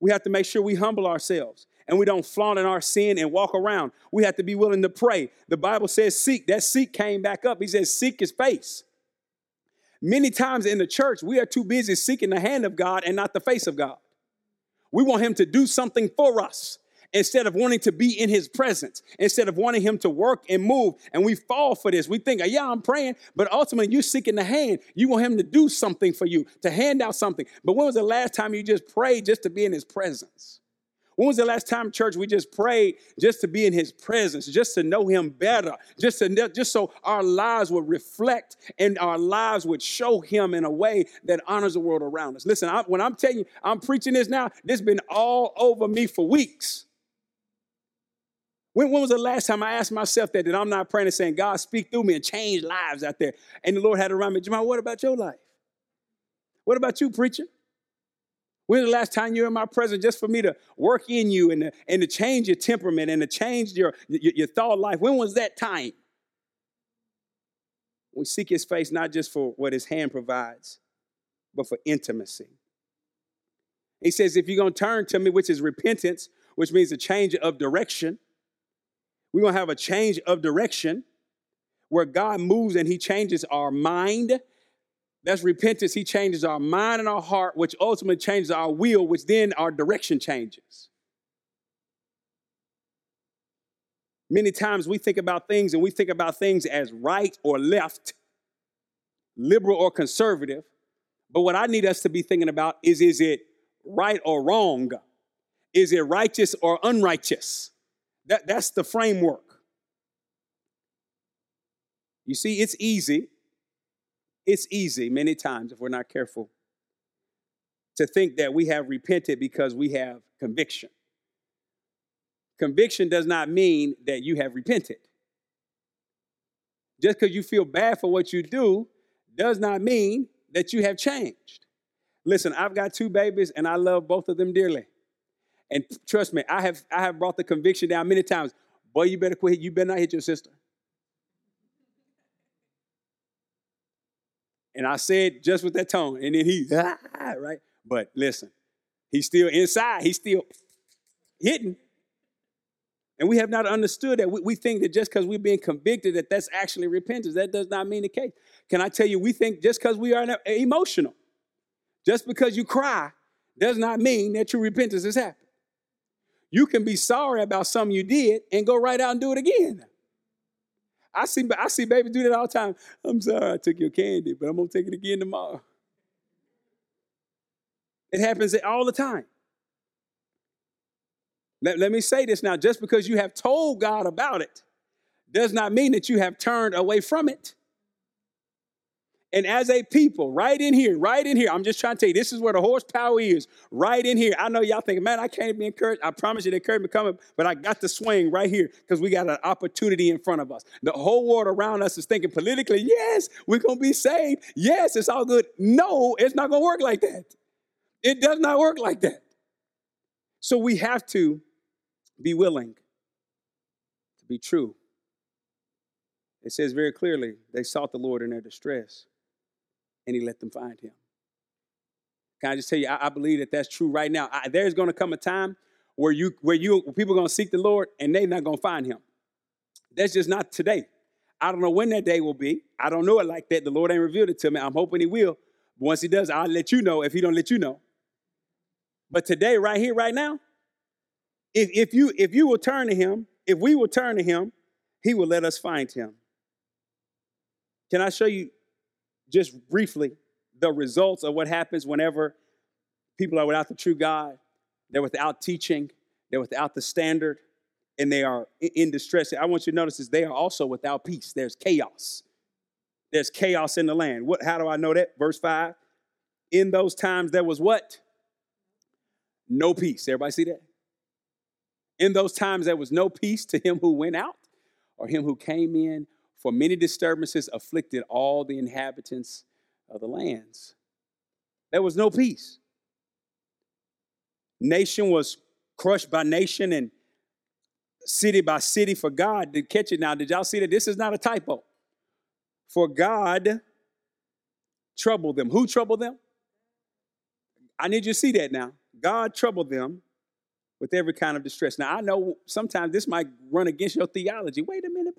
We have to make sure we humble ourselves and we don't flaunt in our sin and walk around. We have to be willing to pray. The Bible says seek. That seek came back up. He says seek his face. Many times in the church, we are too busy seeking the hand of God and not the face of God. We want Him to do something for us instead of wanting to be in His presence, instead of wanting Him to work and move. And we fall for this. We think, yeah, I'm praying, but ultimately you're seeking the hand. You want Him to do something for you, to hand out something. But when was the last time you just prayed just to be in His presence? When was the last time, church, we just prayed just to be in his presence, just to know him better, just to know, just so our lives would reflect and our lives would show him in a way that honors the world around us. Listen, I, when I'm telling you, I'm preaching this now, this has been all over me for weeks. When, when, was the last time I asked myself that, that I'm not praying and saying, God, speak through me and change lives out there? And the Lord had to remind me, Jamal, what about your life? What about you, preacher? When was the last time you were in my presence just for me to work in you and to, and to change your temperament and to change your, your, your thought life? When was that time? We seek his face not just for what his hand provides, but for intimacy. He says, if you're going to turn to me, which is repentance, which means a change of direction, we're going to have a change of direction where God moves and he changes our mind that's repentance. He changes our mind and our heart, which ultimately changes our will, which then our direction changes. Many times we think about things and we think about things as right or left, liberal or conservative. But what I need us to be thinking about is is it right or wrong? Is it righteous or unrighteous? That, that's the framework. You see, it's easy it's easy many times, if we're not careful, to think that we have repented because we have conviction. Conviction does not mean that you have repented. Just because you feel bad for what you do does not mean that you have changed. Listen, I've got two babies and I love both of them dearly. And trust me, I have I have brought the conviction down many times. Boy, you better quit. You better not hit your sister. And I said just with that tone, and then he, ah, right? But listen, he's still inside, he's still hitting. And we have not understood that. We, think that just because we're being convicted, that that's actually repentance. That does not mean the case. Can I tell you, we think just because we are emotional, just because you cry, does not mean that true repentance has happened. You can be sorry about something you did and go right out and do it again. I see, I see baby do that all the time. I'm sorry I took your candy, but I'm gonna take it again tomorrow. It happens all the time. Let, let me say this now just because you have told God about it does not mean that you have turned away from it. And as a people, right in here, right in here, I'm just trying to tell you, this is where the horsepower is. Right in here. I know y'all thinking, man, I can't be encouraged. I promise you the encouragement coming, but I got the swing right here because we got an opportunity in front of us. The whole world around us is thinking politically, yes, we're going to be saved. Yes, it's all good. No, it's not going to work like that. It does not work like that. So we have to be willing to be true. It says very clearly, they sought the Lord in their distress and he let them find him. Can I just tell you, I, I believe that that's true right now. I, there's going to come a time where you, where you, where people are going to seek the Lord and they're not going to find him. That's just not today. I don't know when that day will be. I don't know it like that. The Lord ain't revealed it to me. I'm hoping He will. But once He does, I'll let you know. If He don't let you know, but today, right here, right now, if, if you if you will turn to Him, if we will turn to Him, He will let us find Him. Can I show you just briefly the results of what happens whenever people are without the true God, they're without teaching, they're without the standard, and they are in distress. I want you to notice is they are also without peace. There's chaos. There's chaos in the land. What how do I know that? Verse 5. In those times there was what? No peace. Everybody see that? In those times there was no peace to him who went out or him who came in for many disturbances afflicted all the inhabitants of the lands. There was no peace. Nation was crushed by nation and city by city for God to catch it now. Did y'all see that? This is not a typo. For God troubled them. Who troubled them? I need you to see that now. God troubled them with every kind of distress. Now, I know sometimes this might run against your theology. Wait a minute.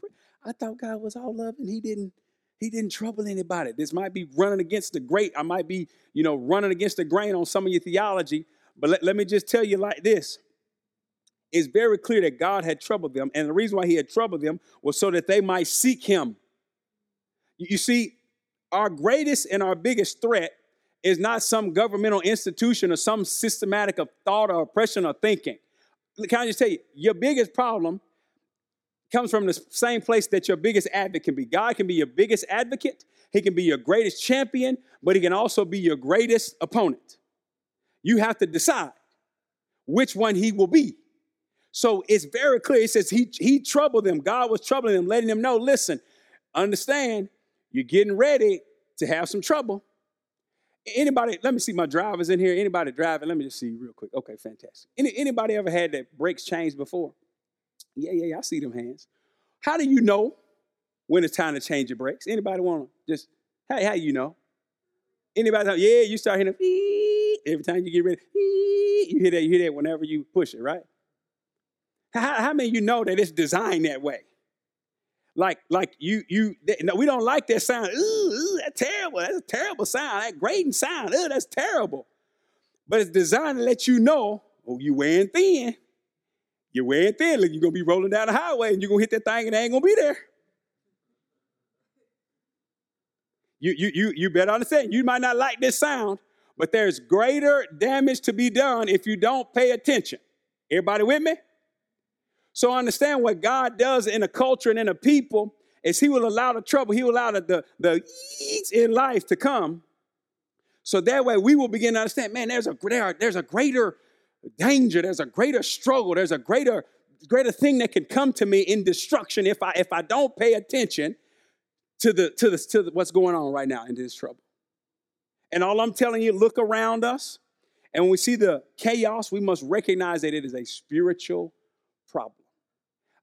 I thought God was all love and he didn't He didn't trouble anybody. This might be running against the great. I might be, you know, running against the grain on some of your theology. But let, let me just tell you like this. It's very clear that God had troubled them. And the reason why he had troubled them was so that they might seek him. You see, our greatest and our biggest threat is not some governmental institution or some systematic of thought or oppression or thinking. Can I just tell you, your biggest problem comes from the same place that your biggest advocate can be. God can be your biggest advocate, He can be your greatest champion, but He can also be your greatest opponent. You have to decide which one He will be. So it's very clear. He says he, he troubled them. God was troubling them, letting them know listen, understand, you're getting ready to have some trouble. Anybody, let me see my drivers in here. Anybody driving? Let me just see real quick. Okay, fantastic. Any, anybody ever had that brakes changed before? Yeah, yeah, yeah, I see them hands. How do you know when it's time to change your brakes? Anybody want to just, hey, how you know? Anybody, yeah, you start hearing every time you get ready, you hear that, you hear that whenever you push it, right? How, how many you know that it's designed that way? Like, like you, you, no, we don't like that sound. Ooh, ooh, that's terrible. That's a terrible sound. That grating sound. Ooh, that's terrible. But it's designed to let you know, oh, you wearing thin. You're wearing thin. Like you're gonna be rolling down the highway and you're gonna hit that thing and it ain't gonna be there. You, you, you, you better understand, you might not like this sound, but there's greater damage to be done if you don't pay attention. Everybody with me? So understand what God does in a culture and in a people is he will allow the trouble, he will allow the, the, the in life to come. So that way we will begin to understand, man, there's a, there, there's a greater danger, there's a greater struggle, there's a greater, greater thing that can come to me in destruction if I if I don't pay attention to the to the to the, what's going on right now in this trouble. And all I'm telling you, look around us, and when we see the chaos, we must recognize that it is a spiritual problem.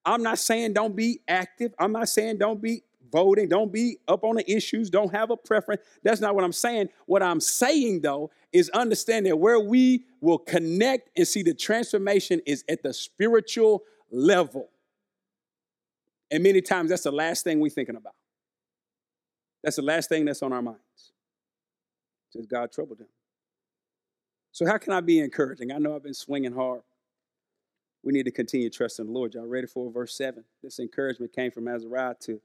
I'm not saying don't be active. I'm not saying don't be voting. Don't be up on the issues. Don't have a preference. That's not what I'm saying. What I'm saying, though, is understand that where we will connect and see the transformation is at the spiritual level. And many times that's the last thing we're thinking about. That's the last thing that's on our minds. Says God troubled him. So, how can I be encouraging? I know I've been swinging hard we need to continue trusting the Lord. Y'all ready for verse 7? This encouragement came from Azariah to,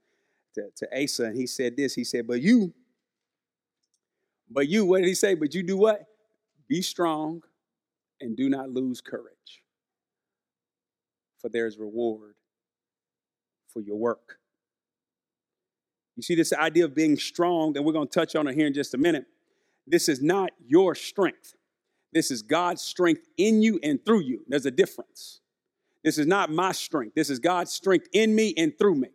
to, to Asa, and he said this. He said, But you, but you, what did he say? But you do what? Be strong and do not lose courage, for there is reward for your work. You see, this idea of being strong, and we're going to touch on it here in just a minute. This is not your strength. This is God's strength in you and through you. There's a difference. This is not my strength. This is God's strength in me and through me.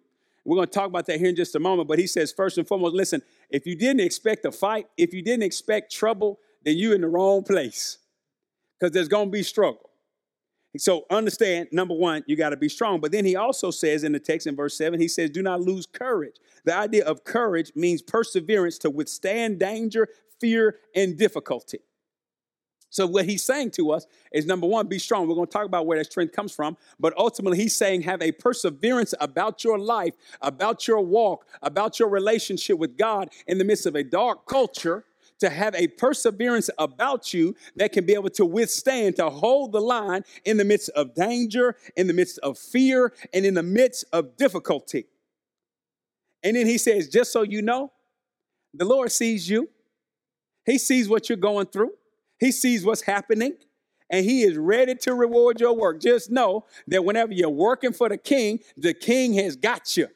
We're going to talk about that here in just a moment. But he says, first and foremost, listen, if you didn't expect a fight, if you didn't expect trouble, then you're in the wrong place because there's going to be struggle. So understand, number one, you got to be strong. But then he also says in the text in verse 7, he says, do not lose courage. The idea of courage means perseverance to withstand danger, fear, and difficulty. So, what he's saying to us is number one, be strong. We're going to talk about where that strength comes from. But ultimately, he's saying have a perseverance about your life, about your walk, about your relationship with God in the midst of a dark culture. To have a perseverance about you that can be able to withstand, to hold the line in the midst of danger, in the midst of fear, and in the midst of difficulty. And then he says, just so you know, the Lord sees you, He sees what you're going through. He sees what's happening and he is ready to reward your work. Just know that whenever you're working for the king, the king has got you.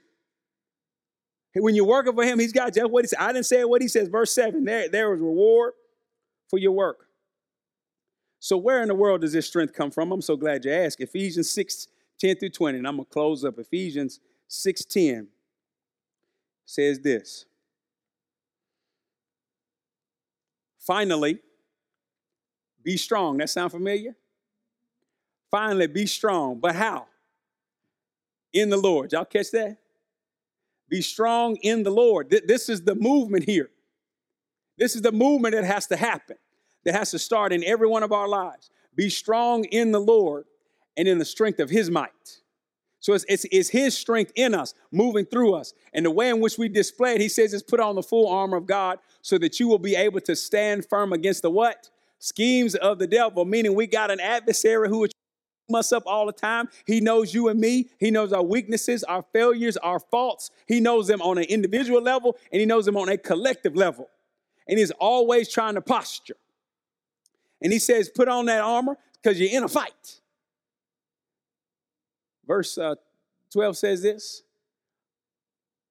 When you're working for him, he's got you. what he said. I didn't say what he says. Verse 7 there, there is reward for your work. So, where in the world does this strength come from? I'm so glad you asked. Ephesians 6 10 through 20. And I'm going to close up. Ephesians 6 10 says this. Finally, be strong. That sound familiar? Finally, be strong. But how? In the Lord. Y'all catch that? Be strong in the Lord. This is the movement here. This is the movement that has to happen, that has to start in every one of our lives. Be strong in the Lord and in the strength of his might. So it's, it's, it's his strength in us, moving through us. And the way in which we display it, he says, is put on the full armor of God so that you will be able to stand firm against the what? Schemes of the devil, meaning we got an adversary who is us up all the time. He knows you and me. He knows our weaknesses, our failures, our faults. He knows them on an individual level and he knows them on a collective level. And he's always trying to posture. And he says, put on that armor because you're in a fight. Verse uh, 12 says this.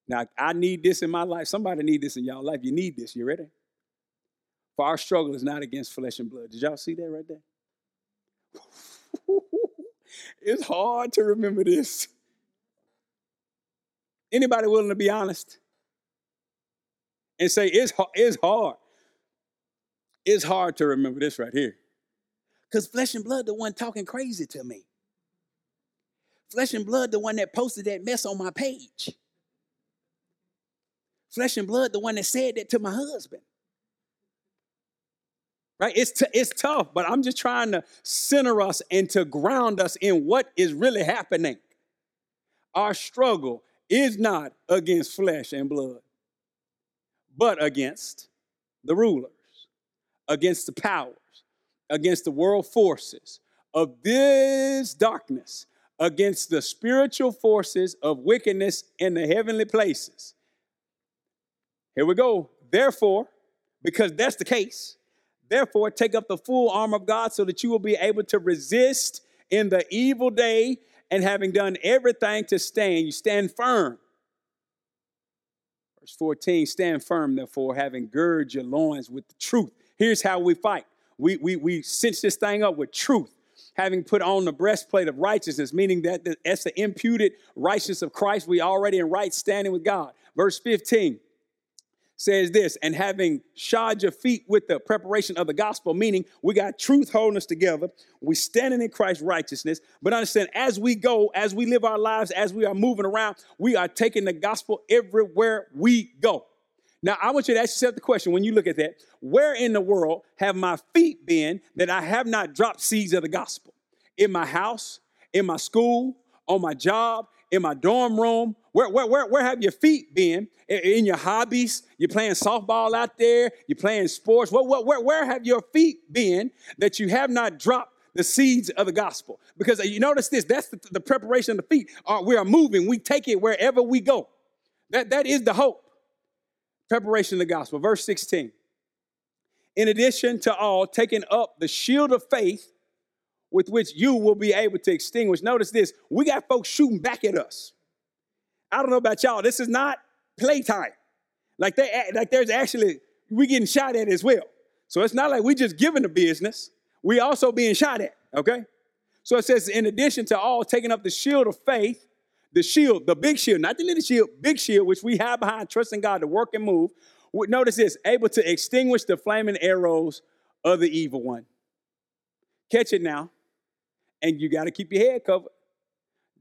Now, I need this in my life. Somebody need this in y'all life. You need this. You ready? For our struggle is not against flesh and blood. Did y'all see that right there? it's hard to remember this. Anybody willing to be honest and say it's, it's hard? It's hard to remember this right here. Because flesh and blood, the one talking crazy to me. Flesh and blood, the one that posted that mess on my page. Flesh and blood, the one that said that to my husband. Right? It's, t- it's tough, but I'm just trying to center us and to ground us in what is really happening. Our struggle is not against flesh and blood, but against the rulers, against the powers, against the world forces of this darkness, against the spiritual forces of wickedness in the heavenly places. Here we go. Therefore, because that's the case, therefore take up the full armor of God so that you will be able to resist in the evil day and having done everything to stand, you stand firm. Verse 14, stand firm, therefore, having girded your loins with the truth. Here's how we fight. We, we, we cinch this thing up with truth having put on the breastplate of righteousness, meaning that that's the imputed righteousness of Christ. We already in right standing with God. Verse 15 says this, and having shod your feet with the preparation of the gospel, meaning we got truth holding us together. We standing in Christ's righteousness. But understand, as we go, as we live our lives, as we are moving around, we are taking the gospel everywhere we go. Now, I want you to ask yourself the question when you look at that where in the world have my feet been that I have not dropped seeds of the gospel? In my house, in my school, on my job, in my dorm room? Where, where, where, where have your feet been? In your hobbies? You're playing softball out there? You're playing sports? Where, where, where have your feet been that you have not dropped the seeds of the gospel? Because you notice this that's the, the preparation of the feet. Uh, we are moving, we take it wherever we go. That, that is the hope preparation of the gospel. Verse 16. In addition to all, taking up the shield of faith with which you will be able to extinguish. Notice this we got folks shooting back at us. I don't know about y'all, this is not playtime. Like, they, like there's actually, we getting shot at as well. So it's not like we just giving the business, we also being shot at, okay? So it says, in addition to all, taking up the shield of faith, the shield, the big shield, not the little shield, big shield, which we have behind trusting God to work and move. Notice this able to extinguish the flaming arrows of the evil one. Catch it now. And you got to keep your head covered.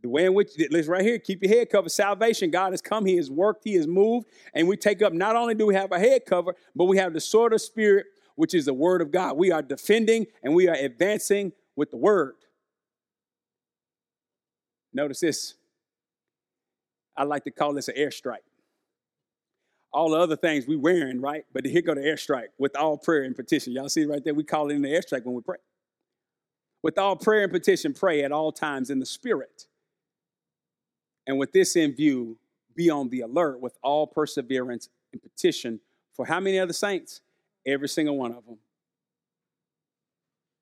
The way in which, let's right here, keep your head covered. Salvation, God has come, He has worked, He has moved, and we take up, not only do we have a head cover, but we have the sword of spirit, which is the word of God. We are defending and we are advancing with the word. Notice this I like to call this an airstrike. All the other things we wearing, right? But here go the airstrike with all prayer and petition. Y'all see right there? We call it an airstrike when we pray. With all prayer and petition, pray at all times in the Spirit. And with this in view, be on the alert with all perseverance and petition for how many other saints? Every single one of them.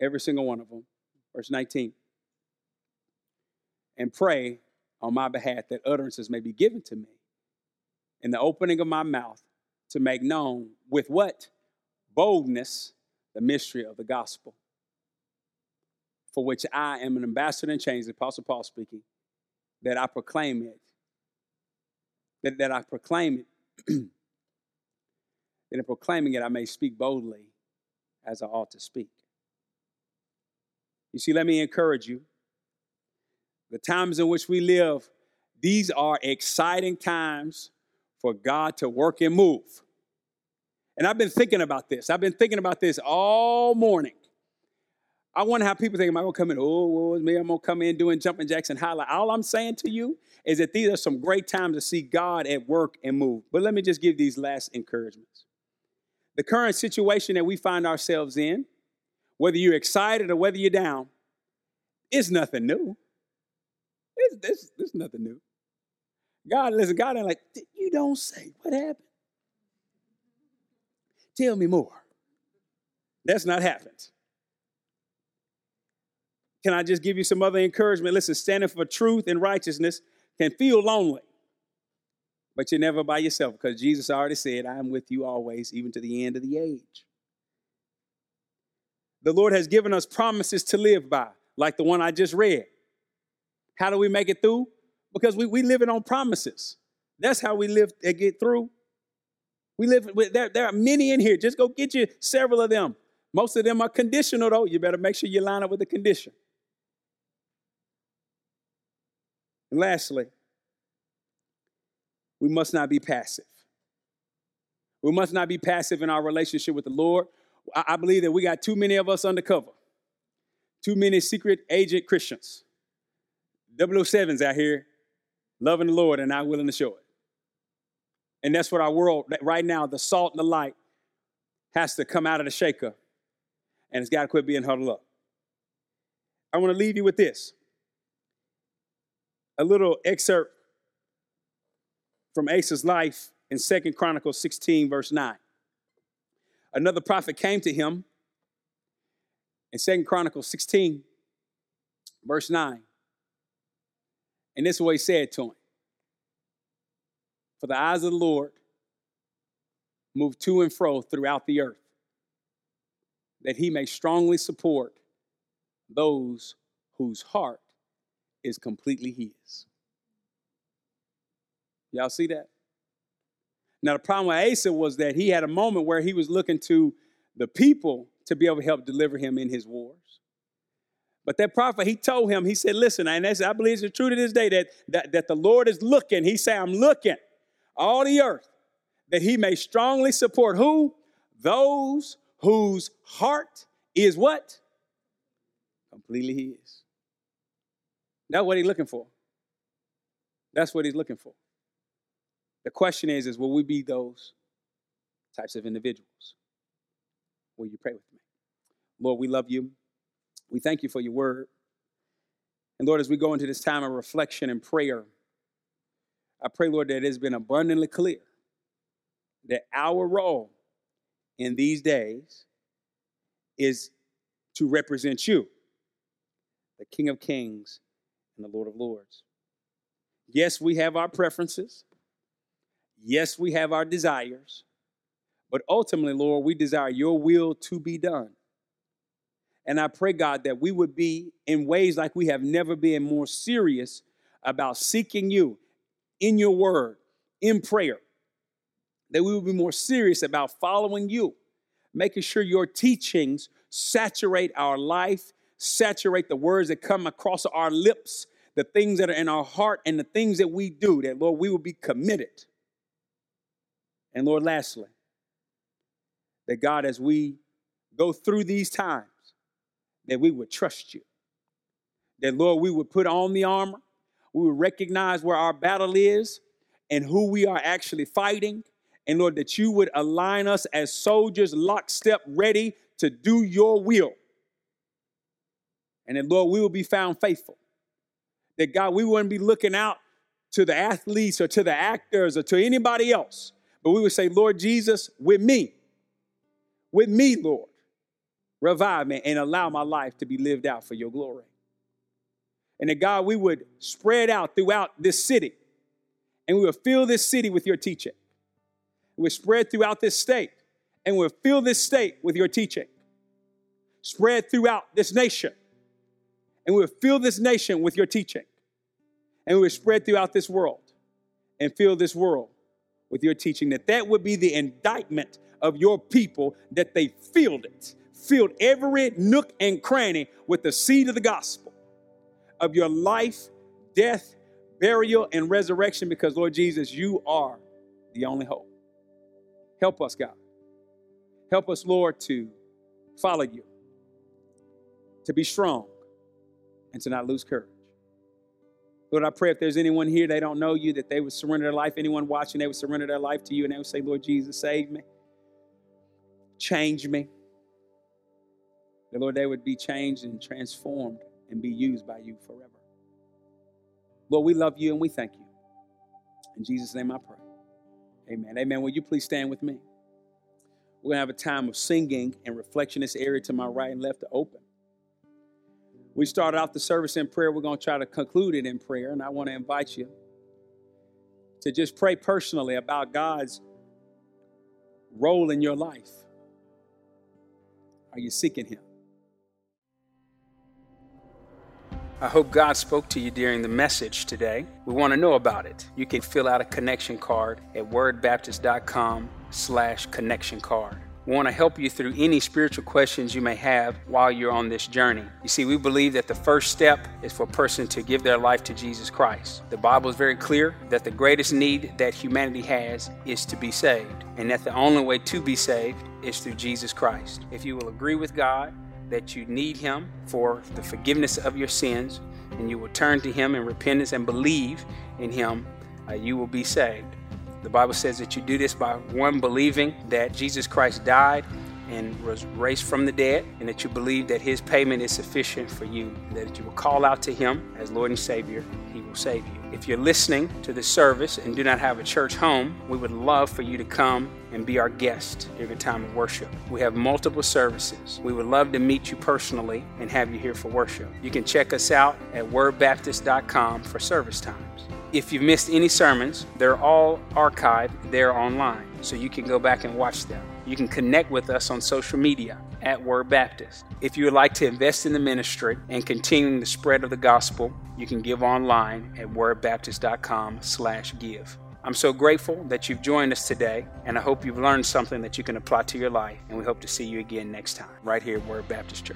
Every single one of them. Verse 19. And pray on my behalf that utterances may be given to me in the opening of my mouth to make known with what? Boldness, the mystery of the gospel, for which I am an ambassador in chains, the Apostle Paul speaking, that I proclaim it, that, that I proclaim it, that in proclaiming it I may speak boldly as I ought to speak. You see, let me encourage you the times in which we live, these are exciting times for God to work and move. And I've been thinking about this. I've been thinking about this all morning. I wonder how people think, am I gonna come in? Oh, is me, I'm gonna come in doing jumping jacks and highlight. All I'm saying to you is that these are some great times to see God at work and move. But let me just give these last encouragements. The current situation that we find ourselves in, whether you're excited or whether you're down, is nothing new. It's, it's, it's nothing new. God, listen, God ain't like, you don't say. What happened? Tell me more. That's not happened. Can I just give you some other encouragement? Listen, standing for truth and righteousness can feel lonely, but you're never by yourself because Jesus already said, I am with you always, even to the end of the age. The Lord has given us promises to live by, like the one I just read. How do we make it through? Because we, we live it on promises. That's how we live and get through. We live with there, there are many in here. Just go get you several of them. Most of them are conditional, though. You better make sure you line up with the condition. And lastly, we must not be passive. We must not be passive in our relationship with the Lord. I, believe that we got too many of us undercover, too many secret agent Christians. 007s out here loving the Lord and not willing to show it. And that's what our world, right now, the salt and the light has to come out of the shaker and it's got to quit being huddled up. I want to leave you with this a little excerpt from Asa's life in Second Chronicles 16, verse 9. Another prophet came to him in Second Chronicles 16, verse 9. And this is what he said to him For the eyes of the Lord move to and fro throughout the earth, that he may strongly support those whose heart is completely his. Y'all see that? Now, the problem with Asa was that he had a moment where he was looking to the people to be able to help deliver him in his wars. But that prophet, he told him, he said, listen, and I believe it's true to this day that, that, that the Lord is looking. He said, I'm looking all the earth that he may strongly support who? Those whose heart is what? Completely his. That's what he's looking for. That's what he's looking for. The question is, is will we be those types of individuals? Will you pray with me? Lord, we love you. We thank you for your word. And Lord, as we go into this time of reflection and prayer, I pray, Lord, that it has been abundantly clear that our role in these days is to represent you, the King of Kings and the Lord of Lords. Yes, we have our preferences. Yes, we have our desires. But ultimately, Lord, we desire your will to be done. And I pray, God, that we would be in ways like we have never been more serious about seeking you in your word, in prayer. That we would be more serious about following you, making sure your teachings saturate our life saturate the words that come across our lips, the things that are in our heart, and the things that we do, that, Lord, we will be committed. And Lord, lastly, that God, as we go through these times, that we would trust you. That, Lord, we would put on the armor, we would recognize where our battle is and who we are actually fighting. And Lord, that you would align us as soldiers, lockstep, ready to do your will. And that, Lord, we will be found faithful. That, God, we wouldn't be looking out to the athletes or to the actors or to anybody else, but we would say, Lord Jesus, with me, with me, Lord, revive me and allow my life to be lived out for your glory. And that, God, we would spread out throughout this city and we would fill this city with your teaching. We would spread throughout this state and we would fill this state with your teaching. Spread throughout this nation and we would fill this nation with your teaching. And we would spread throughout this world and fill this world with your teaching. That that would be the indictment of your people, that they filled it, filled every nook and cranny with the seed of the gospel of your life, death, burial, and resurrection, because Lord Jesus, you are the only hope. Help us, God. Help us, Lord, to follow you to be strong, and to not lose courage. Lord, I pray if there's anyone here they don't know you, that they would surrender their life. Anyone watching, they would surrender their life to you and they would say, Lord Jesus, save me, change me. That, Lord, they would be changed and transformed and be used by you forever. Lord, we love you and we thank you. In Jesus' name I pray. Amen. Amen. Will you please stand with me? We're going to have a time of singing and reflection. This area to my right and left to open. We started off the service in prayer. We're going to try to conclude it in prayer. And I want to invite you to just pray personally about God's role in your life. Are you seeking Him? I hope God spoke to you during the message today. We want to know about it. You can fill out a connection card at wordbaptist.com slash connection card. Want to help you through any spiritual questions you may have while you're on this journey. You see, we believe that the first step is for a person to give their life to Jesus Christ. The Bible is very clear that the greatest need that humanity has is to be saved, and that the only way to be saved is through Jesus Christ. If you will agree with God that you need Him for the forgiveness of your sins, and you will turn to Him in repentance and believe in Him, uh, you will be saved. The Bible says that you do this by one believing that Jesus Christ died and was raised from the dead, and that you believe that his payment is sufficient for you, that you will call out to him as Lord and Savior, he will save you. If you're listening to this service and do not have a church home, we would love for you to come and be our guest during a time of worship. We have multiple services. We would love to meet you personally and have you here for worship. You can check us out at wordbaptist.com for service times. If you've missed any sermons, they're all archived there online, so you can go back and watch them. You can connect with us on social media at Word Baptist. If you would like to invest in the ministry and continuing the spread of the gospel, you can give online at wordbaptist.com/give. I'm so grateful that you've joined us today, and I hope you've learned something that you can apply to your life. And we hope to see you again next time, right here at Word Baptist Church.